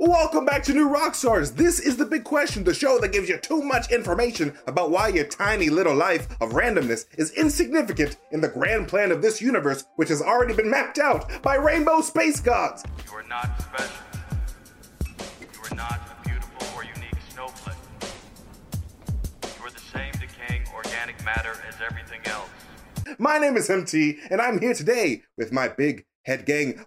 Welcome back to New Rockstars. This is the big question, the show that gives you too much information about why your tiny little life of randomness is insignificant in the grand plan of this universe, which has already been mapped out by rainbow space gods. You are not special. You are not a beautiful or unique snowflake. You are the same decaying organic matter as everything else. My name is MT, and I'm here today with my big head gang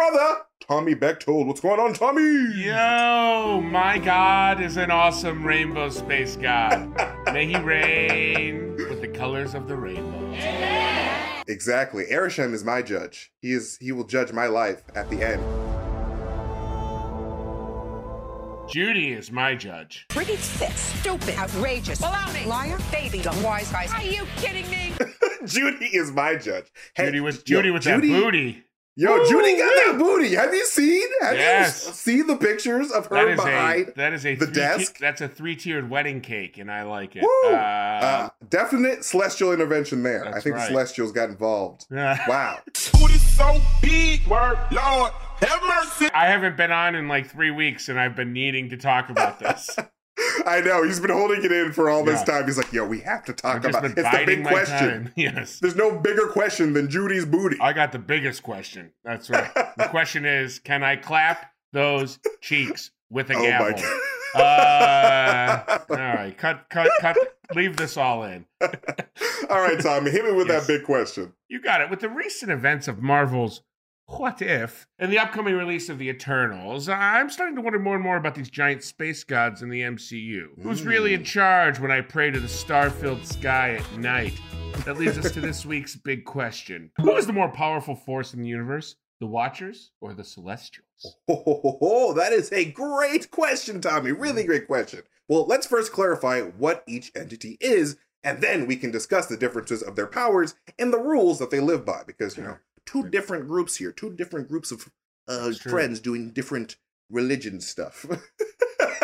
brother, Tommy Bechtold. What's going on, Tommy? Yo, my God is an awesome rainbow space god. May he reign with the colors of the rainbow. Exactly. Arishem is my judge. He is he will judge my life at the end. Judy is my judge. Pretty thick, stupid, outrageous, baloney, liar, baby, dumb wise guys. Are you kidding me? Judy is my judge. Hey, Judy with yo, with Judy- that booty. Yo, Woo, Judy got woo. that booty. Have you seen? Have Yes. you seen the pictures of her That is behind a that is a the three desk? that's a three tiered wedding cake, and I like it. Woo! Uh, Uh, definite celestial intervention there. I think right. the celestials got involved. Wow. Booty so big, word, Lord, have mercy. I haven't been on in like three weeks, and I've been needing to talk about this. I know. He's been holding it in for all this Yeah. time. He's like, yo, we have to talk about been It's the big question. time. Yes. There's no bigger question than Judy's booty. I got the biggest question. That's right. the question is, can I clap those cheeks with a oh gavel? Uh, all right, cut, cut, cut. Leave this all in. all right, Tommy, hit me with Yes. that big question. You got it. With the recent events of Marvel's What If and the upcoming release of the Eternals, I'm starting to wonder more and more about these giant space gods in the MCU. Who's really in hmm. charge when I pray to the star-filled sky at night? That leads us to this week's big question: Who is the more powerful force in the universe? The Watchers or the Celestials? Ho, ho, ho, ho, that is a great question, Tommy. Really great question. Well, let's first clarify what each entity is, and then we can discuss the differences of their powers and the rules that they live by. Because, you know, two different groups here, two different groups of uh, friends doing different religion stuff.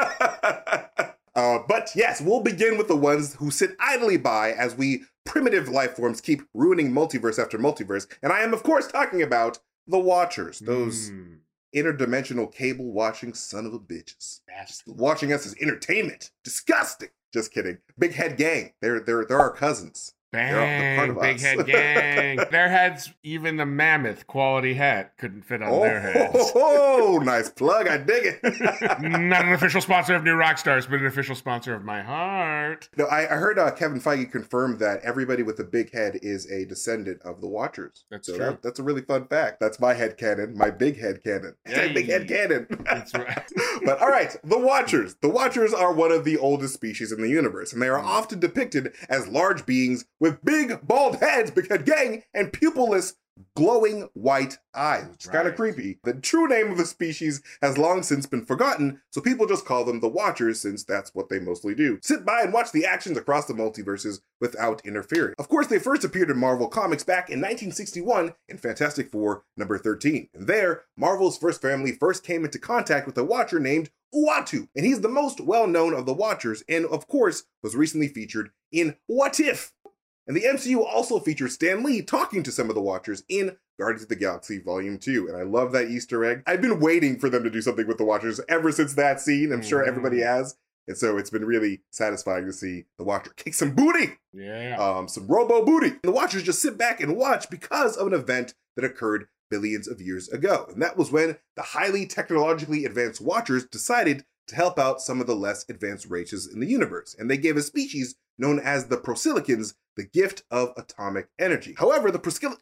uh, but yes, we'll begin with the ones who sit idly by as we primitive life forms keep ruining multiverse after multiverse. And I am, of course, talking about the Watchers, those Mm, interdimensional cable watching son of a bitches. Watching us as entertainment. Disgusting. Just kidding. Big head gang. They're they're they're our cousins. They're all- they're part Bang, big us. head gang. their heads, even the mammoth quality hat couldn't fit on Oh, their heads. oh, nice plug. I dig it. Not an official sponsor of New Rockstars, but an official sponsor of my heart. no, I, I heard uh, Kevin Feige confirm that everybody with a big head is a descendant of the Watchers. That's so true. That, that's a really fun fact. That's my head cannon, my big head cannon. Yay. big head cannon. That's right. but all right, the Watchers. The Watchers are one of the oldest species in the universe, and they are often depicted as large beings with big, bald heads, big head gang, and pupilless, glowing white eyes, which is kind of creepy. The true name of the species has long since been forgotten, so people just call them the Watchers since that's what they mostly do. Sit by and watch the actions across the multiverses without interfering. Of course, they first appeared in Marvel Comics back in 1961 in Fantastic Four number 13. And there, Marvel's first family first came into contact with a Watcher named Uatu, and he's the most well known of the Watchers, and of course, was recently featured in What If? And the MCU also features Stan Lee talking to some of the Watchers in Guardians of the Galaxy Volume 2. And I love that Easter egg. I've been waiting for them to do something with the Watchers ever since that scene. I'm sure Mhm. everybody has. And so it's been really satisfying to see the Watcher kick some booty Yeah. um, some robo booty. And the watchers just sit back and watch because of an event that occurred billions of years ago. And that was when the highly technologically advanced watchers decided to help out some of the less advanced races in the universe. And they gave a species known as the Prosilicans the gift of atomic energy. However, the Prosil-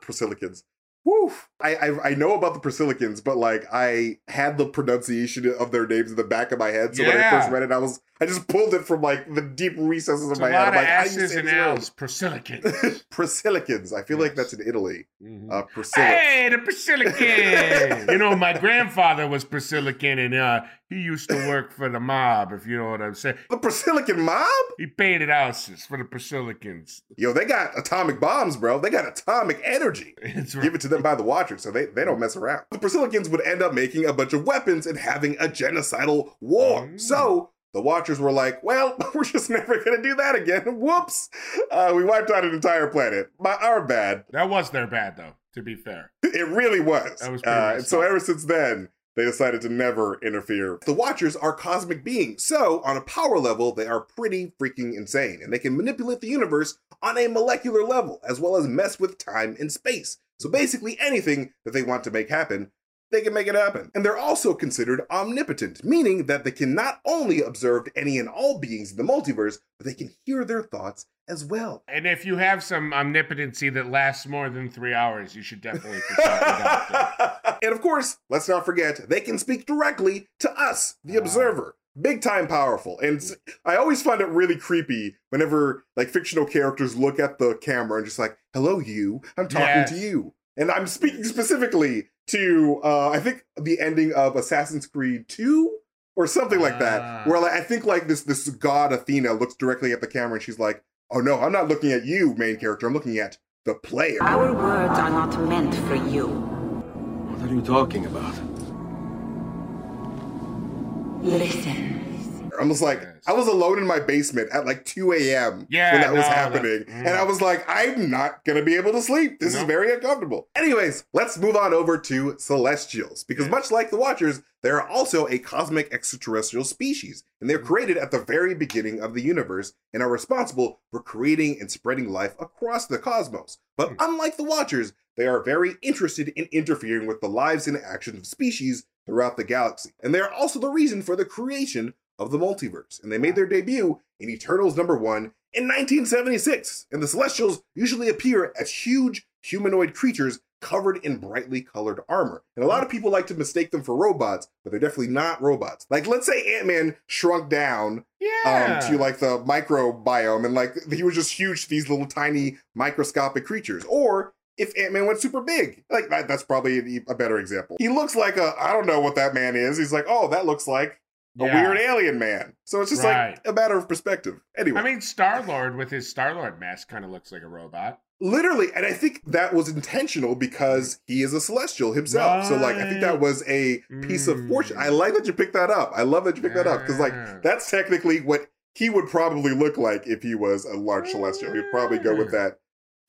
Prosilicans. Woo! I, I I know about the Prosilicans, but like I had the pronunciation of their names in the back of my head. So when I first read it, I was I just pulled it from like the deep recesses of It's a my head. lot I'm of like, how do you S's say and? L's. Prosilicans. Prosilicans. I feel like that's in Italy. Mhm. Uh, Priscilla. Hey, the Priscillican! you know, my grandfather was Priscillican, and uh, he used to work for the mob, if you know what I'm saying. The Priscillican mob? He painted houses for the Priscillicans. Yo, they got atomic bombs, bro. They got atomic energy. It's Give it to them by the Watchers, so they, they don't mess around. The Priscillicans would end up making a bunch of weapons and having a genocidal war. Mm. So the Watchers were like, well, we're just never going to do that again. Whoops. Uh, we wiped out an entire planet. My, our bad. That was their bad, though, to be fair. It really was. That was pretty uh, and so ever since then, they decided to never interfere. The Watchers are cosmic beings, so on a power level, they are pretty freaking insane, and they can manipulate the universe on a molecular level, as well as mess with time and space. So basically, anything that they want to make happen, they can make it happen. And they're also considered omnipotent, meaning that they can not only observe any and all beings in the multiverse, but they can hear their thoughts as well. And if you have some omnipotency that lasts more than three hours, you should definitely consult a doctor. and of course, let's not forget, they can speak directly to us, the ah. observer. Big time powerful. And I always find it really creepy whenever like fictional characters look at the camera and just like, hello, you, I'm talking Yes. to you. And I'm speaking specifically to, uh, I think the ending of Assassin's Creed 2 or something like Ah. that, where like, I think like this, this god Athena looks directly at the camera and she's like, oh no, I'm not looking at you, main character. I'm looking at the player. Our words are not meant for you. What are you talking about? Listen. I was like, Yes. I was alone in my basement at like 2 a.m. Yeah, when that was no, that- happening. mm. And I was like, I'm not going to be able to sleep. This is very uncomfortable. Anyways, let's move on over to celestials. Because much like the Watchers, they are also a cosmic extraterrestrial species. And they're created at the very beginning of the universe and are responsible for creating and spreading life across the cosmos. But unlike the Watchers, they are very interested in interfering with the lives and actions of species throughout the galaxy. And they are also the reason for the creation of the multiverse. And they made their debut in Eternals number one in 1976. And the Celestials usually appear as huge humanoid creatures covered in brightly colored armor. And a lot of people like to mistake them for robots, but they're definitely not robots. Like, let's say Ant Man shrunk down Yeah. um, to like the microbiome and like he was just huge to these little tiny microscopic creatures. Or if Ant Man went super big, like that, that's probably a better example. He looks like a, I don't know what that man is. He's like, oh, that looks like a Yeah. weird alien man. So it's just Right. like a matter of perspective. Anyway, I mean, Star Lord with his Star Lord mask kind of looks like a robot. literally, and I think that was intentional because he is a celestial himself. So like, I think that was a piece of fortune. Mm. I like that you picked that up. I love that you picked that up because like that's technically what he would probably look like if he was a large celestial. He'd probably go with that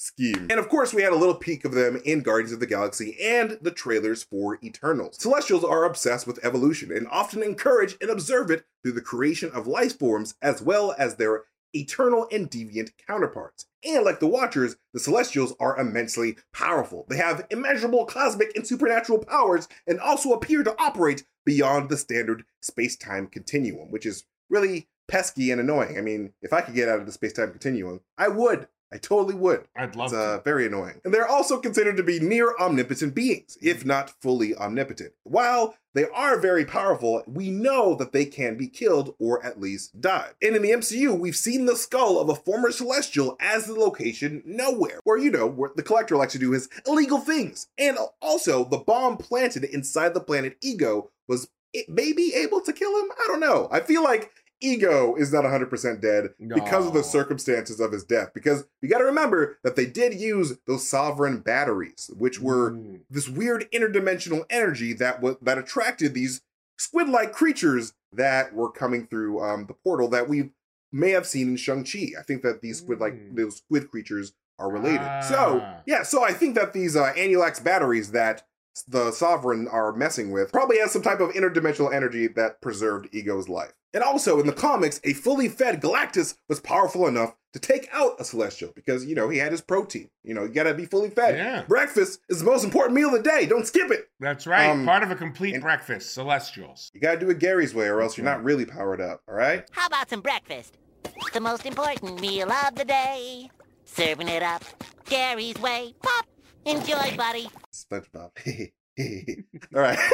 scheme. And of course, we had a little peek of them in Guardians of the Galaxy and the trailers for Eternals. Celestials are obsessed with evolution and often encourage and observe it through the creation of life forms as well as their eternal and deviant counterparts. And like the Watchers, the Celestials are immensely powerful. They have immeasurable cosmic and supernatural powers and also appear to operate beyond the standard space time continuum, which is really pesky and annoying. I mean, if I could get out of the space time continuum, I would. I totally would. I'd love It's uh, to. very annoying. And they're also considered to be near omnipotent beings, if not fully omnipotent. While they are very powerful, we know that they can be killed or at least die. And in the MCU, we've seen the skull of a former Celestial as the location Knowhere, where, you know, where the Collector likes to do his illegal things. And also, the bomb planted inside the planet Ego was it maybe able to kill him? I don't know. I feel like Ego is not 100% dead because of the circumstances of his death. Because you got to remember that they did use those sovereign batteries, which were Mm. this weird interdimensional energy that was that attracted these squid-like creatures that were coming through um, the portal that we may have seen in Shang-Chi. I think that these squid-like Mm. those squid creatures are related. So Ah. yeah, so I think that these uh, Anulax batteries that the Sovereign are messing with probably has some type of interdimensional energy that preserved Ego's life. And also in the comics, a fully fed Galactus was powerful enough to take out a Celestial because you know he had his protein. You know, you gotta be fully fed. Yeah. Breakfast is the most important meal of the day. Don't skip it. That's right. Um, Part of a complete breakfast, Celestials. You gotta do it Gary's way, or else you're not really powered up. All right. How about some breakfast? The most important meal of the day. Serving it up Gary's way. Pop! Enjoy, buddy. SpongeBob. All right.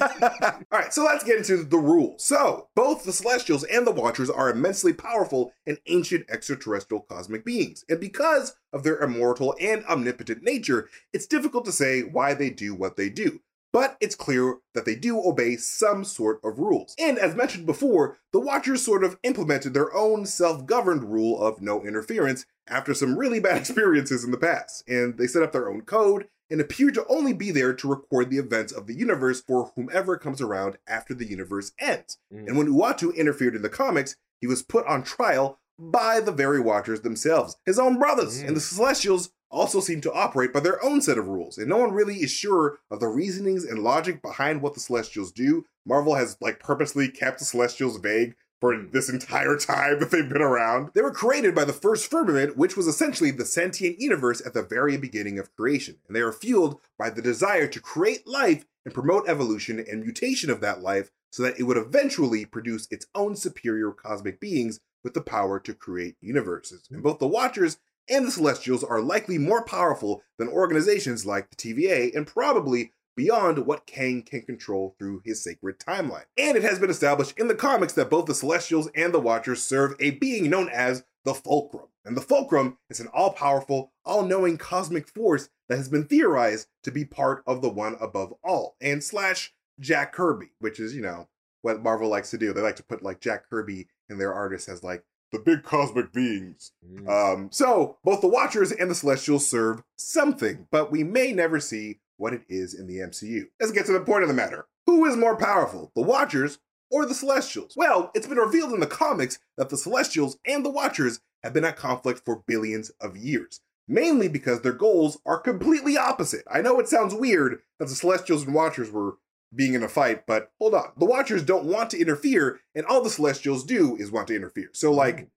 All right, so let's get into the rules. So, both the Celestials and the Watchers are immensely powerful and ancient extraterrestrial cosmic beings. And because of their immortal and omnipotent nature, it's difficult to say why they do what they do. But it's clear that they do obey some sort of rules. And as mentioned before, the Watchers sort of implemented their own self governed rule of no interference after some really bad experiences in the past. And they set up their own code and appear to only be there to record the events of the universe for whomever comes around after the universe ends. Mm. And when Uatu interfered in the comics, he was put on trial by the very Watchers themselves, his own brothers. And the mm. Celestials also seem to operate by their own set of rules, and no one really is sure of the reasonings and logic behind what the Celestials do. Marvel has like purposely kept the Celestials vague for this entire time that they've been around. They were created by the first firmament, which was essentially the sentient universe at the very beginning of creation, and they are fueled by the desire to create life and promote evolution and mutation of that life so that it would eventually produce its own superior cosmic beings with the power to create universes. And both the Watchers and the Celestials are likely more powerful than organizations like the TVA and probably beyond what Kang can control through his sacred timeline. And it has been established in the comics that both the Celestials and the Watchers serve a being known as the Fulcrum. And the Fulcrum is an all powerful, all knowing cosmic force that has been theorized to be part of the one above all, and slash Jack Kirby, which is, you know, what Marvel likes to do. They like to put like Jack Kirby in their artists as like the big cosmic beings. Um, so both the Watchers and the Celestials serve something, but we may never see what it is in the MCU. Let's get to the point of the matter. Who is more powerful, the Watchers or the Celestials? Well, it's been revealed in the comics that the Celestials and the Watchers have been at conflict for billions of years, mainly because their goals are completely opposite. I know it sounds weird that the Celestials and Watchers were being in a fight, but hold on. The Watchers don't want to interfere, and all the Celestials do is want to interfere. So, like,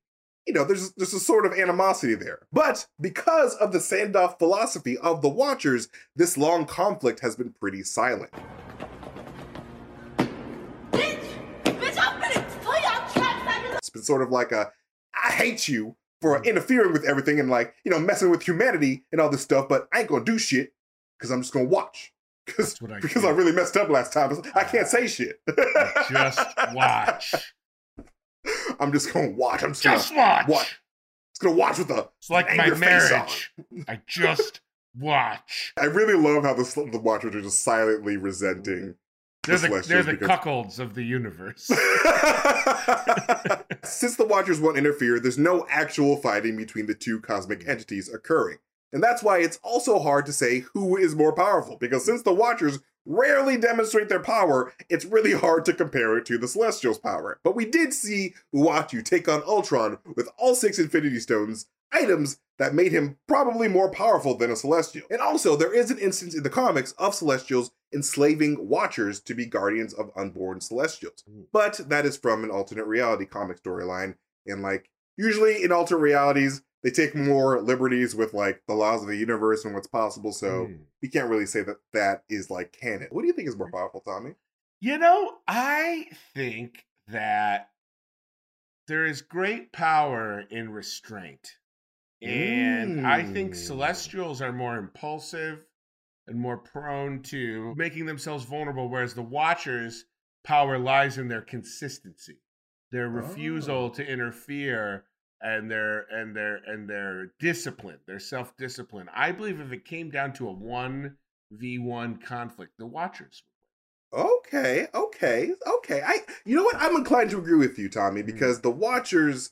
you know, there's there's a sort of animosity there. But because of the Sandoff philosophy of the Watchers, this long conflict has been pretty silent. It's been sort of like a I hate you for interfering with everything and like, you know, messing with humanity and all this stuff, but I ain't gonna do shit because I'm just gonna watch. Because I because. I really messed up last time. I can't say shit. Just watch. I'm just gonna watch. I'm just, Just gonna watch. watch. Just gonna watch with a It's like my angry face on. marriage. I just watch. I really love how the, the Watchers are just silently resenting. They're the the, they're the because- cuckolds of the universe. Since the Watchers won't interfere, there's no actual fighting between the two cosmic entities occurring. And that's why it's also hard to say who is more powerful, because since the Watchers rarely demonstrate their power, it's really hard to compare it to the Celestials' power. But we did see Uatu take on Ultron with all six Infinity Stones, items that made him probably more powerful than a Celestial. And also, there is an instance in the comics of Celestials enslaving Watchers to be guardians of unborn Celestials. Hmm. But that is from an alternate reality comic storyline. And like, usually in alternate realities, they take more liberties with like the laws of the universe and what's possible. So Mm. we can't really say that that is like canon. What do you think is more powerful, Tommy? You know, I think that there is great power in restraint. And I think Mm. celestials are more impulsive and more prone to making themselves vulnerable, whereas the watchers' power lies in their consistency, their refusal Oh. to interfere and their and their and their discipline, their self-discipline. I believe if it came down to a one v one conflict, the watchers Okay, okay, okay. I you know what? I'm inclined to agree with you, Tommy, because the Watchers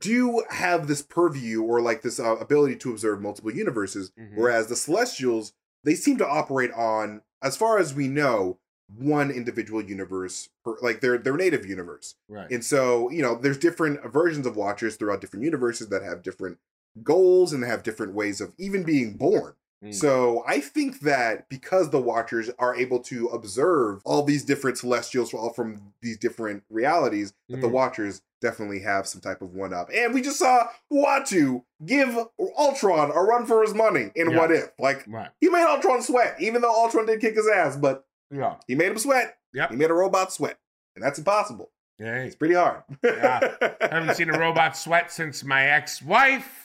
do have this purview or like this uh, ability to observe multiple universes, Mhm. whereas the Celestials they seem to operate on, as far as we know, one individual universe, per, like their their native universe. Right. And so, you know, there's different versions of Watchers throughout different universes that have different goals and have different ways of even being born. Mm. So I think that because the Watchers are able to observe all these different Celestials all from these different realities, that the Mm. Watchers definitely have some type of one up. And we just saw Uatu give Ultron a run for his money in Yeah. What If. Like right. he made Ultron sweat, even though Ultron did kick his ass, but Yeah. he made him sweat. Yep. He made a robot sweat. And that's impossible. Yeah. It's pretty hard. Yeah. I haven't seen a robot sweat since my ex-wife.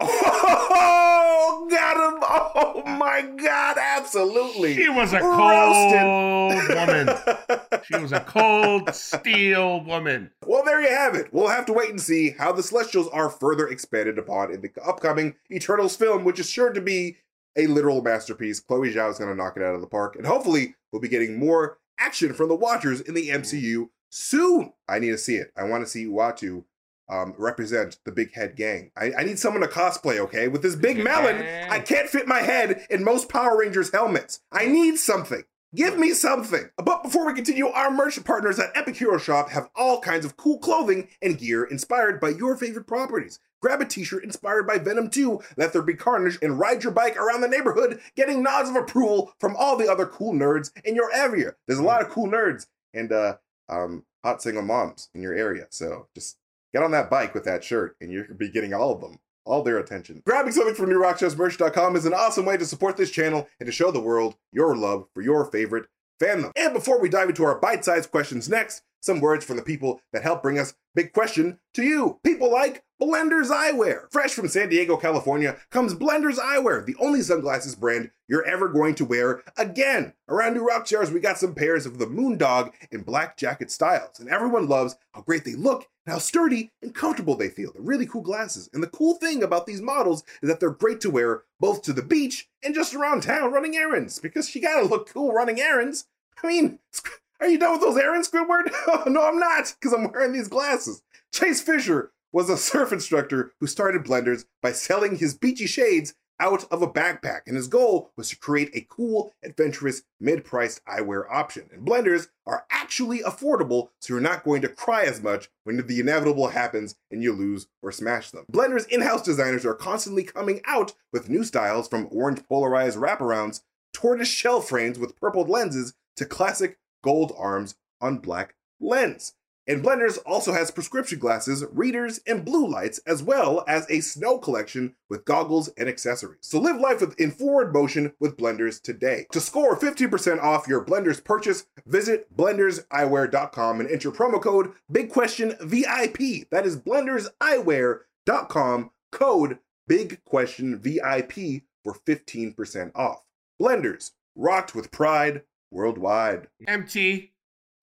Oh, got him. Oh my God, absolutely. She was a Roasted. cold woman. She was a cold steel woman. Well, there you have it. We'll have to wait and see how the Celestials are further expanded upon in the upcoming Eternals film, which is sure to be a literal masterpiece. Chloe Zhao is going to knock it out of the park, and hopefully, we'll be getting more action from the Watchers in the MCU soon. I need to see it. I want to see Uatu um, represent the Big Head Gang. I, I need someone to cosplay, okay? With this big Big melon, I can't fit my head in most Power Rangers helmets. I need something. Give me something. But before we continue, our merch partners at Epic Hero Shop have all kinds of cool clothing and gear inspired by your favorite properties. Grab a t-shirt inspired by Venom 2, Let There Be Carnage, and ride your bike around the neighborhood, getting nods of approval from all the other cool nerds in your area. There's a lot of cool nerds and uh um hot single moms in your area. So just get on that bike with that shirt and you'll be getting all of them. All their attention. Grabbing something from newrockshowsmerch.com is an awesome way to support this channel and to show the world your love for your favorite fandom. And before we dive into our bite-sized questions next, some words from the people that help bring us Big Question to you. People like Blenders Eyewear. Fresh from San Diego, California comes Blenders Eyewear, the only sunglasses brand you're ever going to wear again. Around New Rock Stars, we got some pairs of the Moondog and Black Jacket styles, and everyone loves how great they look and how sturdy and comfortable they feel. They're really cool glasses. And the cool thing about these models is that they're great to wear both to the beach and just around town running errands, because you gotta look cool running errands. I mean, are you done with those errands, Squidward? No, I'm not, because I'm wearing these glasses. Chase Fisher was a surf instructor who started Blenders by selling his beachy shades out of a backpack, and his goal was to create a cool, adventurous, mid-priced eyewear option. And Blenders are actually affordable, so you're not going to cry as much when the inevitable happens and you lose or smash them. Blenders in-house designers are constantly coming out with new styles from orange polarized wraparounds, tortoise shell frames with purpled lenses, to classic gold arms on black lens. And Blenders also has prescription glasses, readers, and blue lights, as well as a snow collection with goggles and accessories. So live life with in forward motion with Blenders today. To score 15% off your Blenders purchase, visit blenderseyewear.com and enter promo code BigQuestionVIP. That is blenderseyewear.com, code BigQuestionVIP for 15% off. Blenders, rocked with pride worldwide. MT,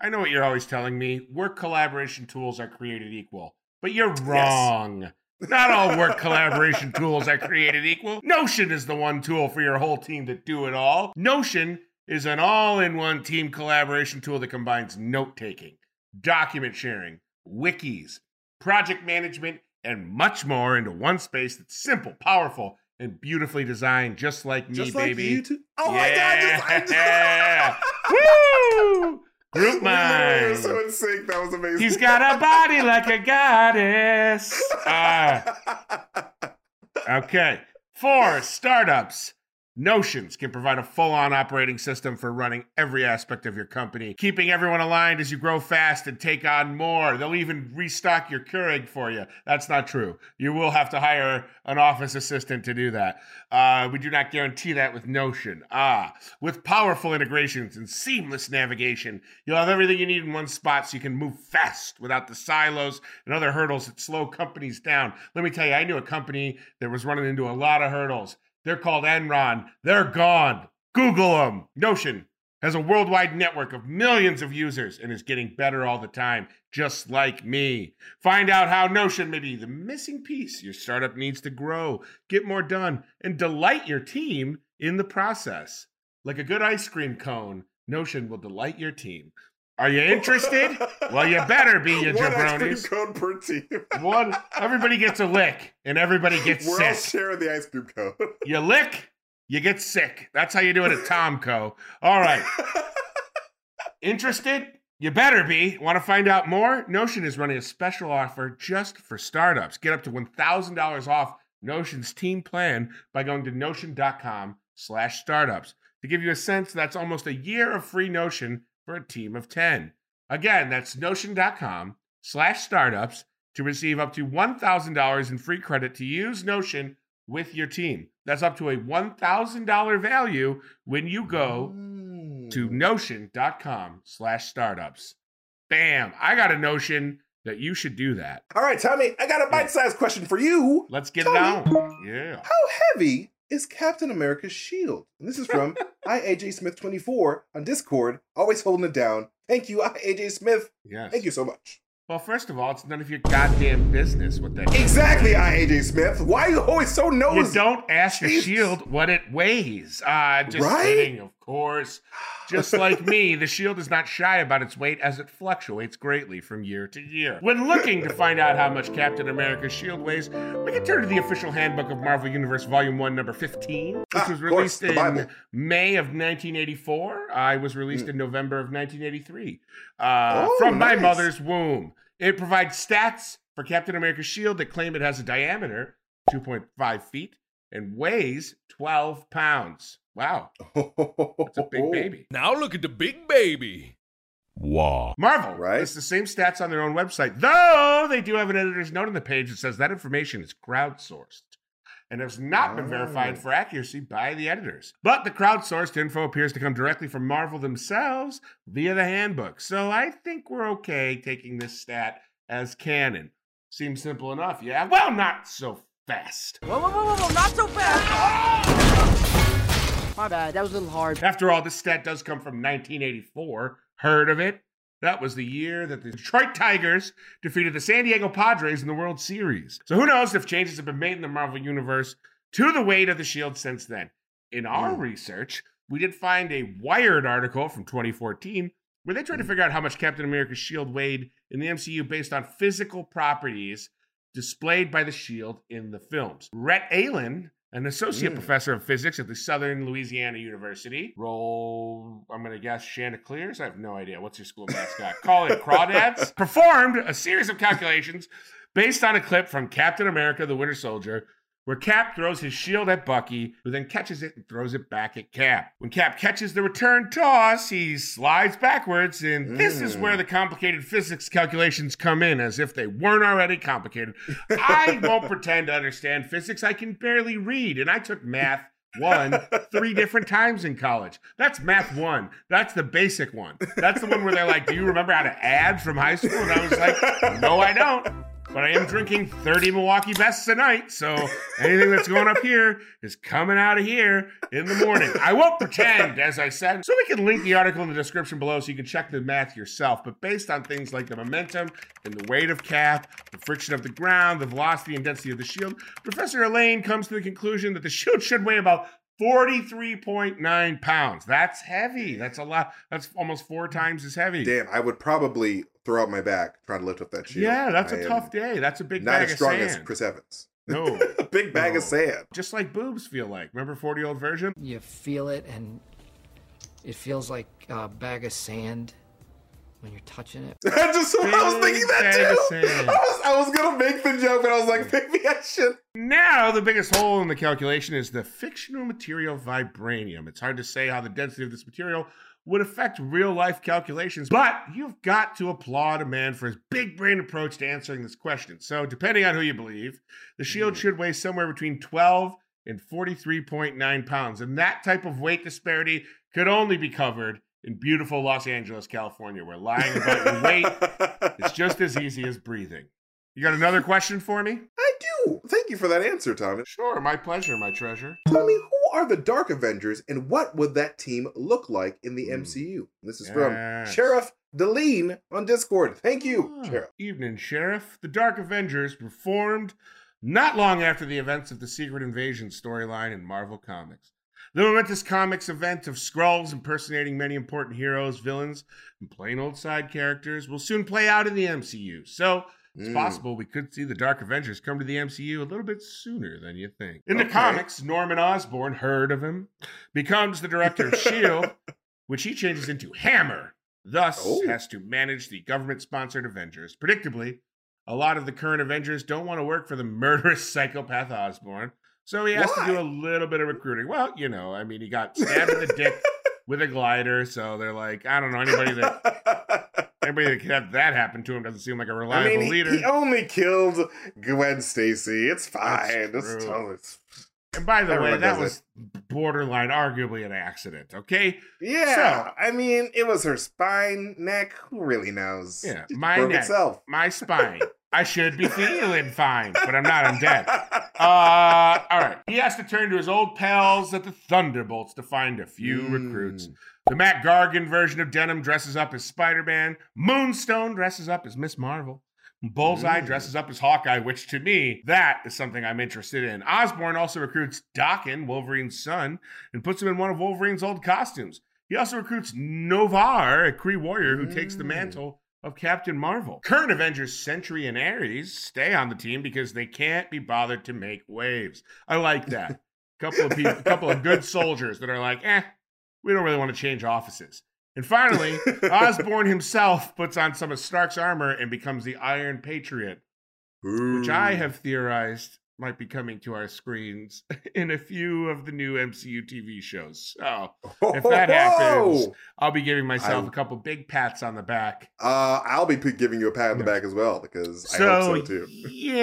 I know what you're always telling me. Work collaboration tools are created equal. But you're wrong. Not all work collaboration tools are created equal. Notion is the one tool for your whole team to do it all. Notion is an all in one team collaboration tool that combines note taking, document sharing, wikis, project management, and much more into one space that's simple, powerful, and beautifully designed, just like me, Just like baby. you two. Oh my god, just Yeah. Woo! Group We were so in sync. That was amazing. He's got a body like a goddess. Ah, okay. Four startups. Notions can provide a full on operating system for running every aspect of your company, keeping everyone aligned as you grow fast and take on more. They'll even restock your Keurig for you. That's not true. You will have to hire an office assistant to do that. Uh, we do not guarantee that with Notion. Ah, with powerful integrations and seamless navigation, you'll have everything you need in one spot so you can move fast without the silos and other hurdles that slow companies down. Let me tell you, I knew a company that was running into a lot of hurdles. They're called Enron. They're gone. Google them. Notion has a worldwide network of millions of users and is getting better all the time, just like me. Find out how Notion may be the missing piece your startup needs to grow, get more done, and delight your team in the process. Like a good ice cream cone, Notion will delight your team. Are you interested? well, you better be, you One ice cream jabronis. cone per team. One, everybody gets a lick, and everybody gets sick. We're all sharing the ice cream cone. You lick, you get sick. That's how you do it at Tomco. All right. Interested? You better be. Want to find out more? Notion is running a special offer just for startups. Get up to $1,000 off Notion's team plan by going to notion.com slash startups. To give you a sense, that's almost a year of free Notion for a team of 10. Again, that's notion.com slash startups to receive up to $1,000 in free credit to use Notion with your team. That's up to a $1,000 value when you go to notion.com slash startups. Bam! I got a notion that you should do that. All right, Tommy, I got a bite-sized question for you. Let's get it Tommy. on. Yeah. How heavy is Captain America's shield? And this is from IAJ Smith 24 on Discord, always holding it down. Thank you, IAJ Smith. Yes. Thank you so much. Well, first of all, it's none of your goddamn business what that Exactly, IAJ Smith. Why are you always so nosy? You don't ask Jesus. shield what it weighs. Uh, just Right? kidding, of course. Just like me, the shield is not shy about its weight as it fluctuates greatly from year to year. When looking to find out how much Captain America's shield weighs, we can turn to the official handbook of Marvel Universe Volume 1, number 15, which Ah, was of course, released in May of 1984. I was released Mm. in November of 1983 uh, Oh, from my mother's womb. It provides stats for Captain America's shield that claim it has a diameter 2.5 feet and weighs 12 pounds. Wow, it's a big baby. Now look at the big baby. Wow. Marvel Right. It's the same stats on their own website, though they do have an editor's note on the page that says that information is crowdsourced and has not been verified Oh. for accuracy by the editors. But the crowdsourced info appears to come directly from Marvel themselves via the handbook. So I think we're okay taking this stat as canon. Seems simple enough, yeah? Well, not so fast. Whoa, whoa, whoa, whoa, whoa, not so fast. My bad, that was a little hard. After all, this stat does come from 1984. Heard of it? That was the year that the Detroit Tigers defeated the San Diego Padres in the World Series. So who knows if changes have been made in the Marvel Universe to the weight of the shield since then. In our Mm. research, we did find a Wired article from 2014 where they tried to figure out how much Captain America's shield weighed in the MCU based on physical properties displayed by the shield in the films. Rhett Allain, an associate Mm. professor of physics at the Southern Louisiana University, roll, I'm going to guess Chanticleers. I have no idea. What's your school mascot? Call it Crawdads. Performed a series of calculations based on a clip from Captain America the Winter Soldier. Where Cap throws his shield at Bucky, who then catches it and throws it back at Cap. When Cap catches the return toss, he slides backwards, and this is Mm. where the complicated physics calculations come in, as if they weren't already complicated. I won't pretend to understand physics. I can barely read, and I took math one three different times in college. That's math one. That's the basic one. That's the one where they're like, "Do you remember how to add from high school?" And I was like, "No, I don't." But I am drinking 30 Milwaukee Bests a night, so anything that's going up here is coming out of here in the morning. I won't pretend, as I said. So we can link the article in the description below so you can check the math yourself. But based on things like the momentum and the weight of Cap, the friction of the ground, the velocity and density of the shield, Professor Allain comes to the conclusion that the shield should weigh about 43.9 pounds. That's heavy. That's a lot. That's almost four times as heavy. Damn, I would probably throw out my back trying to lift up that shield. Yeah, that's a a tough day. That's a big Not bag as of strong sand. as Chris Evans. No. a big bag No. of sand. Just like boobs feel like. Remember 40 year old Virgin? You feel it, and it feels like a bag of sand when you're touching it. I just I was thinking that too. I was, I was gonna make the joke, but I was like, maybe I should. Now, the biggest hole in the calculation is the fictional material vibranium. It's hard to say how the density of this material would affect real life calculations, but you've got to applaud a man for his big brain approach to answering this question. So, depending on who you believe, the shield mm. should weigh somewhere between 12 and 43.9 pounds. And that type of weight disparity could only be covered in beautiful Los Angeles, California, where lying about your weight is just as easy as breathing. You got another question for me? I do. Thank you for that answer, Tommy. Sure, my pleasure, my treasure. Tommy, who are the Dark Avengers and what would that team look like in the MCU? This is from Sheriff Deline on Discord. Thank you, Ah, Sheriff. Evening, Sheriff. The Dark Avengers were formed not long after the events of the Secret Invasion storyline in Marvel Comics. The momentous comics event of Skrulls impersonating many important heroes, villains, and plain old side characters will soon play out in the MCU. So it's Mm. possible we could see the Dark Avengers come to the MCU a little bit sooner than you think. In the comics, Norman Osborn, heard of him, becomes the director of S.H.I.E.L.D., which he changes into Hammer, thus Oh. has to manage the government sponsored Avengers. Predictably, a lot of the current Avengers don't want to work for the murderous psychopath Osborn, so he has to do a little bit of recruiting. Well, you know, I mean, he got stabbed in the dick with a glider, so they're like, I don't know, anybody that anybody that can have that happen to him doesn't seem like a reliable mean, he, leader. he only killed Gwen Stacy. It's fine. That's It's totally. and by the way, that was borderline, arguably an accident. Okay, Yeah, I mean, it was her spine, neck. Who really knows? Yeah, my neck. itself. my spine. I should be feeling fine, but I'm not. I'm dead. Uh, all right. He has to turn to his old pals at the Thunderbolts to find a few Mm. recruits. The Mac Gargan version of Venom dresses up as Spider Man. Moonstone dresses up as Ms. Marvel. Bullseye Mm. dresses up as Hawkeye, which to me, that is something I'm interested in. Osborn also recruits Daken, Wolverine's son, and puts him in one of Wolverine's old costumes. He also recruits Noh-Varr, a Kree warrior who takes the Mm. mantle of Captain Marvel. Current Avengers Sentry and Ares stay on the team because they can't be bothered to make waves. I like that. couple of people, a couple of good soldiers that are like, eh, we don't really want to change offices. And finally, Osborn himself puts on some of Stark's armor and becomes the Iron Patriot, which I have theorized might be coming to our screens in a few of the new MCU TV shows. So if that happens, I'll be giving myself I- a couple big pats on the back. Uh, I'll be giving you a pat on the back as well because I So, hope so too.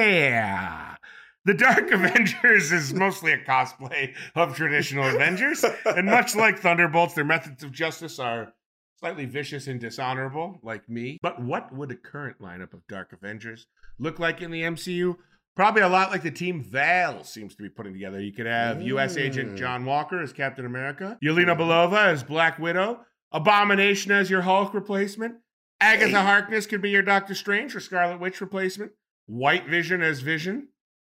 yeah. The Dark Avengers is mostly a cosplay of traditional Avengers, and much like Thunderbolts, their methods of justice are slightly vicious and dishonorable, like me. But what would a current lineup of Dark Avengers look like in the MCU? Probably a lot like the team Val seems to be putting together. You could have U.S. Agent Mm. John Walker as Captain America, Yelena Belova as Black Widow, Abomination as your Hulk replacement, Agatha Hey. Harkness could be your Doctor Strange or Scarlet Witch replacement, White Vision as Vision.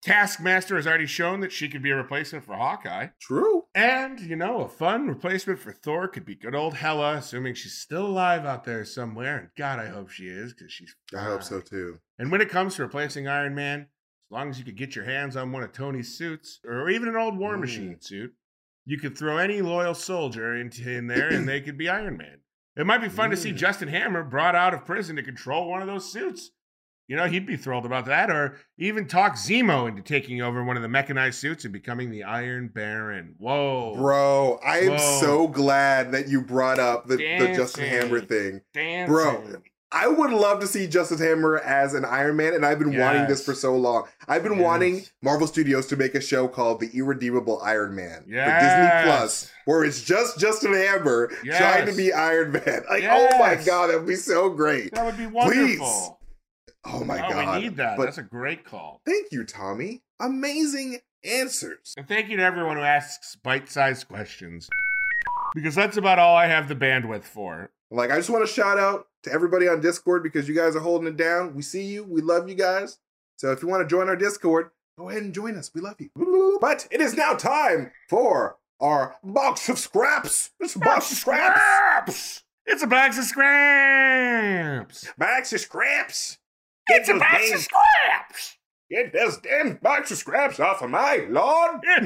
Taskmaster has already shown that she could be a replacement for Hawkeye. True. And, you know, a fun replacement for Thor could be good old Hela, assuming she's still alive out there somewhere. And God, I hope she is, because she's. I hope so too. And when it comes to replacing Iron Man, long as you could get your hands on one of Tony's suits, or even an old War Mm. Machine suit, you could throw any loyal soldier into in there and they could be Iron Man. It might be fun to see Mm. Justin Hammer brought out of prison to control one of those suits. You know, he'd be thrilled about that, or even talk Zemo into taking over one of the mechanized suits and becoming the Iron Baron. Whoa. Bro, I am Whoa. so glad that you brought up the, the Justin Hammer thing. Dancing. Bro, I would love to see Justin Hammer as an Iron Man, and I've been wanting this for so long. I've been Yes. wanting Marvel Studios to make a show called The Irredeemable Iron Man for Disney Plus, where it's just Justin Hammer trying to be Iron Man. Like, oh my god, that would be so great. That would be wonderful. Please. Oh my oh, god. we need that. But That's a great call. thank you, Tommy. Amazing answers. And thank you to everyone who asks bite-sized questions. Because that's about all I have the bandwidth for. Like, I just want to shout out to everybody on Discord because you guys are holding it down. We see you. We love you guys. So if you want to join our Discord, go ahead and join us. We love you. But it is now time for our box of scraps. It's a box of scraps. It's a box of scraps! Box of scraps. It's a box of scraps! Get this damn box of scraps off of my lawn. I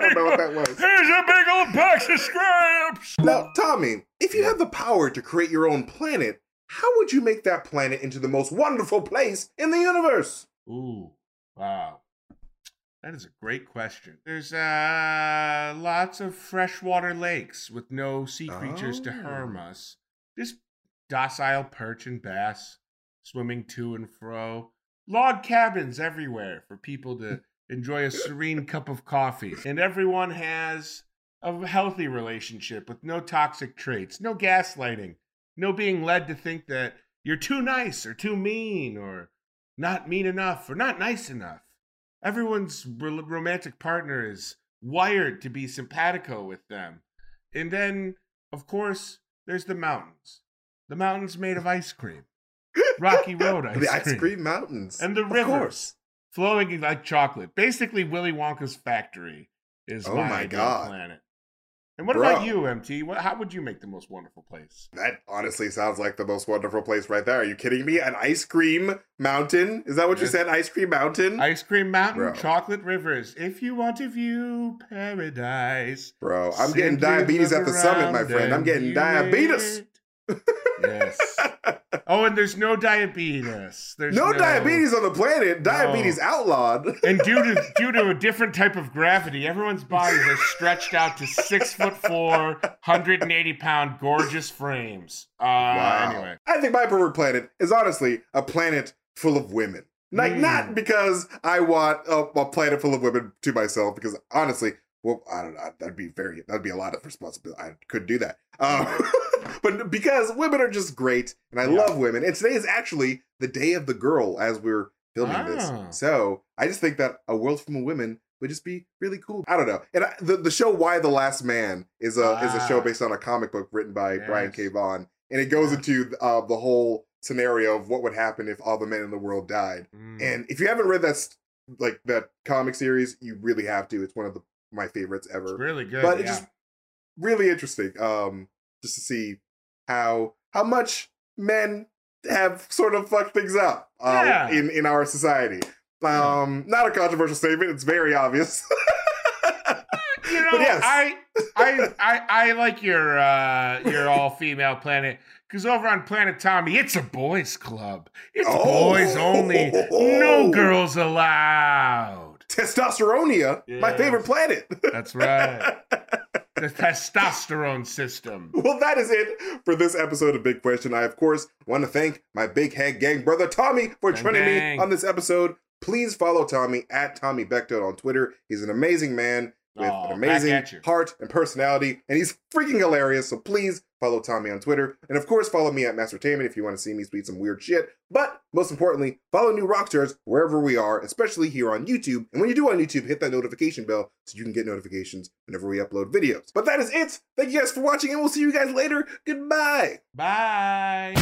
don't know what that was. Here's a big old box of scraps! Now, Tommy, if you had the power to create your own planet, how would you make that planet into the most wonderful place in the universe? Ooh, wow. That is a great question. There's uh lots of freshwater lakes with no sea creatures to harm Oh. us. Just docile perch and bass swimming to and fro. Log cabins everywhere for people to enjoy a serene cup of coffee. And everyone has a healthy relationship with no toxic traits, no gaslighting, no being led to think that you're too nice or too mean or not mean enough or not nice enough. Everyone's ro- romantic partner is wired to be simpatico with them. And then, of course, there's the mountains. The mountains made of ice cream. Rocky Road ice the ice cream. cream mountains. And the rivers flowing like chocolate. Basically, Willy Wonka's factory is Oh my, my God. planet. And what Bro. about you, MT? What, how would you make the most wonderful place? That honestly sounds like the most wonderful place right there. Are you kidding me? An ice cream mountain? Is that what you Yes. said? Ice cream mountain? Ice cream mountain, Bro. chocolate rivers. If you want to view paradise. Bro, I'm getting diabetes at the summit, my friend. I'm getting diabetes. yes. Oh, and there's no diabetes. There's no, diabetes on the planet. Diabetes outlawed. And due to due to a different type of gravity, everyone's bodies are stretched out to six foot four, 180 pound gorgeous frames. Uh wow. anyway. I think my perfect planet is honestly a planet full of women. Like, Mm. not because I want a, a planet full of women to myself, because honestly, well, I don't know. That'd be very, that'd be a lot of responsibility. I couldn't do that. Um, but because women are just great, and I Yeah. love women. And today is actually the day of the girl as we're filming Ah. this. So I just think that a world full of women would just be really cool. I don't know. And I, the the show Y: the Last Man is a is a show Ah. based on a comic book written by Brian K. Vaughan, and it goes Yeah. into uh, the whole scenario of what would happen if all the men in the world died. Mm. And if you haven't read that like that comic series, you really have to. It's one of the, my favorites ever. It's really good. but yeah. it's just really interesting um just to see how how much men have sort of fucked things up um, Yeah. in in our society um not a controversial statement it's very obvious you know, yes. I, I, I, I like your uh, your all female planet because over on Planet Tommy, it's a boys' club. It's Oh. boys only, no girls allowed. testosteronia my favorite planet That's right. The testosterone system. Well, that is it for this episode of Big Question. I, of course, want to thank my big head gang brother Tommy for Bang, joining me on this episode. Please follow Tommy at Tommy Bechtold on Twitter. He's an amazing man with Aw, an amazing heart and personality, and he's freaking hilarious. So please follow Tommy on Twitter. And of course, follow me at Mastertainment if you want to see me speak some weird shit. But most importantly, follow New Rockstars wherever we are, especially here on YouTube. And when you do on YouTube, hit that notification bell so you can get notifications whenever we upload videos. But that is it. Thank you guys for watching, and we'll see you guys later. Goodbye. Bye.